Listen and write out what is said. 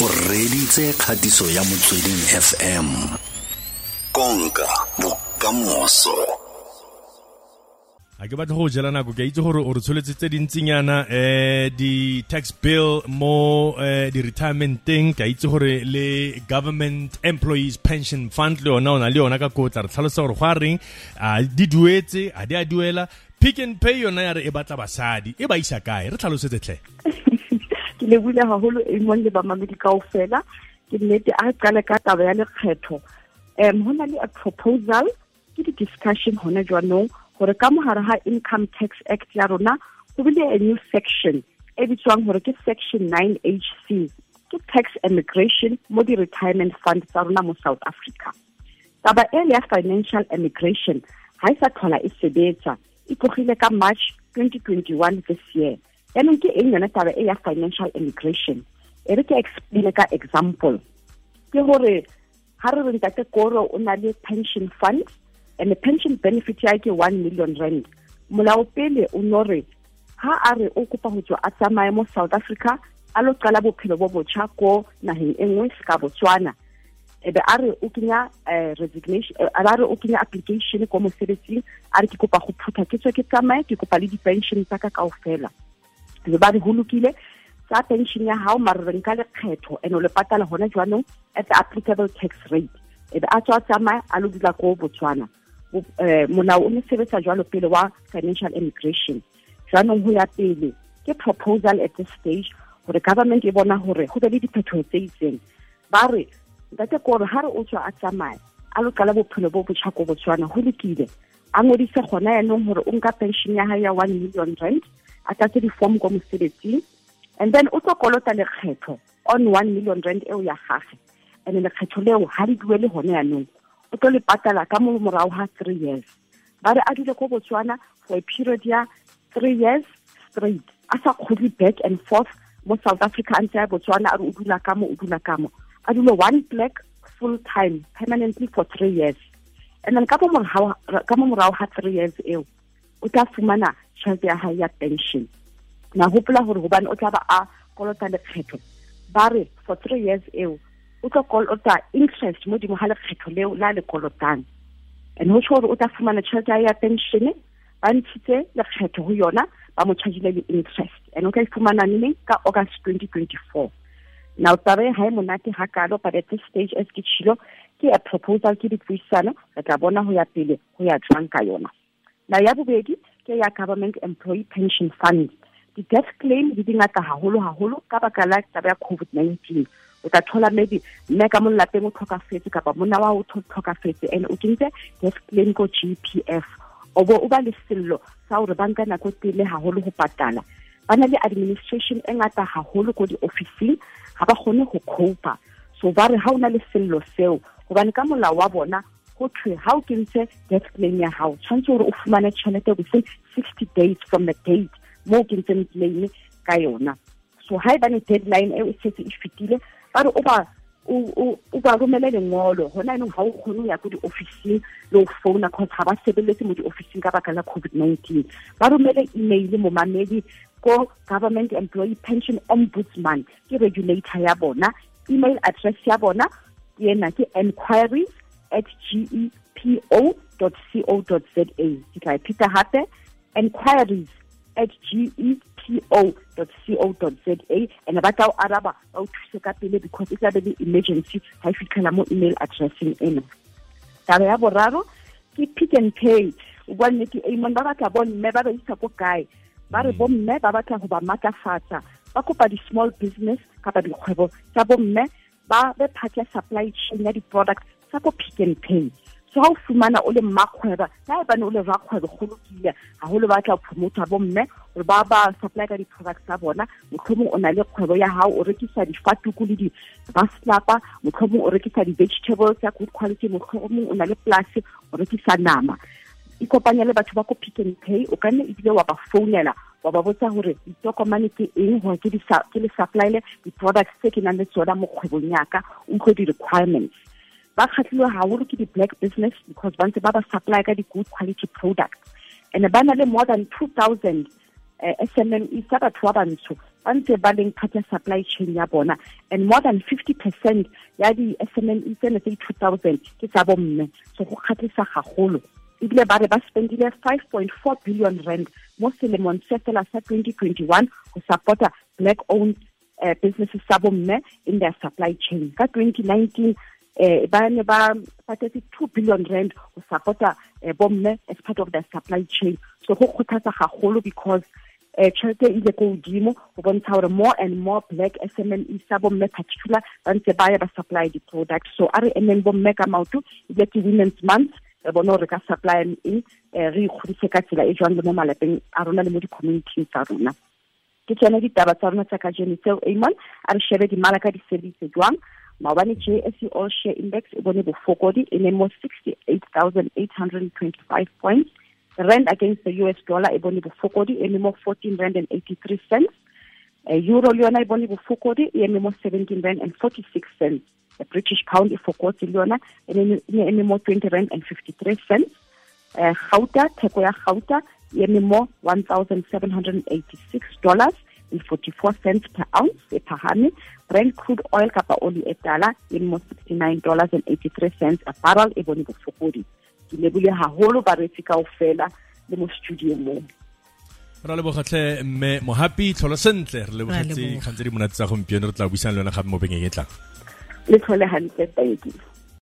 o reditse kgatiso ya motsweding fm konka bokamoso. A ke batla go jela nako ke itse gore o re tsholetse tse dintsinyana um di-tax bill mo um di-retirementeng ke itse gore le government employees pension fund le yona o na le yona ka kotla. Re tlhalosa gore go a reng a di duetse a di a duela. Pick and pay yona ya re e batla basadi e ba isa kae? Re tlhalosetse tlhe ke lebile haholo e mong le bamamedi kaofela. Ke nnete a qale ka taba ya lekgetho. Um ho na le a proposal ke di-discussion hona jwanong gore ka mogare ga income tax act ya rona go bile a new section e bitswang gore ke section 9 hc ke tax immigration mo di-retirement fund tsa rona mo south africa. Taba e le ya financial immigration ga e sa tlhola e sebetsa e tlogile ka march 2021 this year yaanong ke eng yone taba e ya financial immigration? E re ke explaine ka example. Ke gore ga re re ntate koro o na le pension fund and pension benefit ya ke one million rand. Molao pele o no ha a re o kopa go tswa a tsamaye mo south africa a lo qala bophelo bo botjha ko nageng e nngwe ka botswana. E be a re o kenya resignation a re o kenya application ko mosebetsing a re ke kopa go phutha ke tswe ke tsamaye ke kopa le di-pension tsa ka kaofela be ba re lokile tsa pension ya hao mare re nka lekgetho and o le patala hona jwanong at the applicable tax rate e be a tswa tsamaya a lo dula ko botswana molao o ne sebetsa jwalo pele wa financial immigration jwanong ho ya pele ke proposal at this stage gore government e bona hore go be le diphetogo tse itseng ba re ntate kore ha re o tswa a tsamaya a lo qala bophelo bo botjha ko botswana ho lokile a ngodise gona yaanong gore o nka pension ya hae ya one million rand a tlatse di-form ko mosebetsing. And then o tlo kolota lekgetho on one million rand eo ya gage. And lekgetho leo ha le duele gone yaanong o tlo le patala ka mo morago ga three years. Ba re a dule ko botswana for a period ya three years straight. A sa kgodi back and forth mo south africa a ntse ya botswana a re o dula ka o dula ka a dule one black full time permanently for three years. And then ka mo morago ga three years eo o tla fumana tšhelete ya hae ya pension. Na gopola gore gobane o tla ba a kolota lekgetho. Ba re for three years eo o tlo kolota interest mo dimo ga lekgetho leo la le kolotang. And go tsho gore o tla fumana tšhelete ya pension ba ntshitse lekgetho go yona ba mo chargile le interest. And o tla e fumana neng? Ka august 2024 now taba ga e monate ga kalo but at this stage as ke tšhilo ke a proposal ke dipuisano re tla bona go ya pele go ya jwang ka yona. Na ya bobedi ke ya government employee pension fund. Di-death claim di dingata haholo haholo ka baka la taba ya covid-19. O tla thola maybe mme ka mo o tlhokafetse kapa monna wa o tlhokafetse and o kentse death claim ko g p f. O ba le sello sa gore ba nka nako tele haholo go patala. Ba na le administration e ngata haholo ko di-officing ga ba kgone go copa so ba re ha o na le sello seo gobane ka molao wa bona go thwe o kentse death claim ya hao tshwanetse gore o fumane tšhelete sixty days from the date mo o kentseng claim ka yona. So ha e bane deadline e setse e fetile ba re o ba o romele lengolo. Gona anong ga o kgone go ya ko di-officing le go founa cause ga ba sebeletse mo di-officing ka baka la covid-19 ba romele email momamedi ko government employee pension ombudsman ke regulator ya bona email address ya bona ke ena ke enquiries at gepo.co.za ke tla pheta gape enquiries at gepo.co.za and ba tla o araba ba o thuse ka pele because e tla be le emergency. Ga e fitlhela mo email addressing eno taba ya boraro ke Pick n Pay. O bua nnete amon ba batla bomme ba ba isa ko kae ba re bomme ba batla go ba maatlafatsa ba kopa di-small business kapa dikgwebo tsa bomme ba be part ya supply chain ya di-product tsa ko pick and pay. So ga o fumana o le mmakgweba na e bane o le rakgwebo go lokile gagolo ba tla promota bomme gore ba ba supply ka di-product tsa bona. Motlhomong o na le kgwebo ya gago o rekisa difatuku le di-baslapa motlhomong o rekisa di-vegetables ya good quality motlhomong o na le polase o rekisa nama ikopanya le batho ba ko pick and pay. O ka nne ebile wa ba founela wa ba botsa gore ditokomane ke eng gore ke le supplyele di-products tse ke nang le tsona mo kgwebong yaka utlwe di-requirements ba kgatlhilwe gagolo ke di-black business because ba ntse ba ba supply ka di-good quality products. And ba na le more than two thousand uh, e tsa batho ba bantsho ba ntse ba leng part ya supply chain ya bona. And more than 50 percent ya di-sme tsene tse di-two thousand ke tsa bomme. So go kgatlhisa gagolo ebile ba re ba spendile 5.4 billion rand mo selemong se fela sa 2021 go supporta black owned uh, businesses sa bomme in their supply chain. Ka 2019 eh ba ne ba patetse 2 billion rand go supporta eh, bomme as part of their supply chain. So go khuthatsa gagolo because eh tšhelete e ile ko godimo go bontsha gore more and more black SMME sa bomme particular ba ntse ba ya ba supply di-products so a re emeng bomme ka maoto ebile ke women's month re bone gore ka supply eng um re ikgodise ka tsela e jwang le mo malapeng a rona le mo di-community tsa rona. Ke tsone ditaba tsa rona tsa ka jeno tseo amon a re shebe dimala ka di-service jwang. Maobane JSE All Share Index e bone bofokodi e ne mo 68,825 points. Rand against the US dollar e bone bofokodi e ne mo 14 rand and 83 cents. Uh, euro le yona e bone bofokodi e eme mo 17 rand and 46 cents british pound e fokotse le yona e ne eme mo 20 rand and 53 cents. Uh, gauta theko ya gauta e eme mo 1786 dollars and 44 cents per ounce e phagame brent crude oil kapa oli e tala e mo 69 dollars and 83 cents a barrel e bone bofokodi ke lebile haholo baretsi kaofela le mo studio mo. Ra lebogatlhe mme mohapi tlholo sentle re lebogetse kgang tse di monate tsa gompieno re tla buisang le yona gape mo bengeng e tlang le tlhole hantle thank you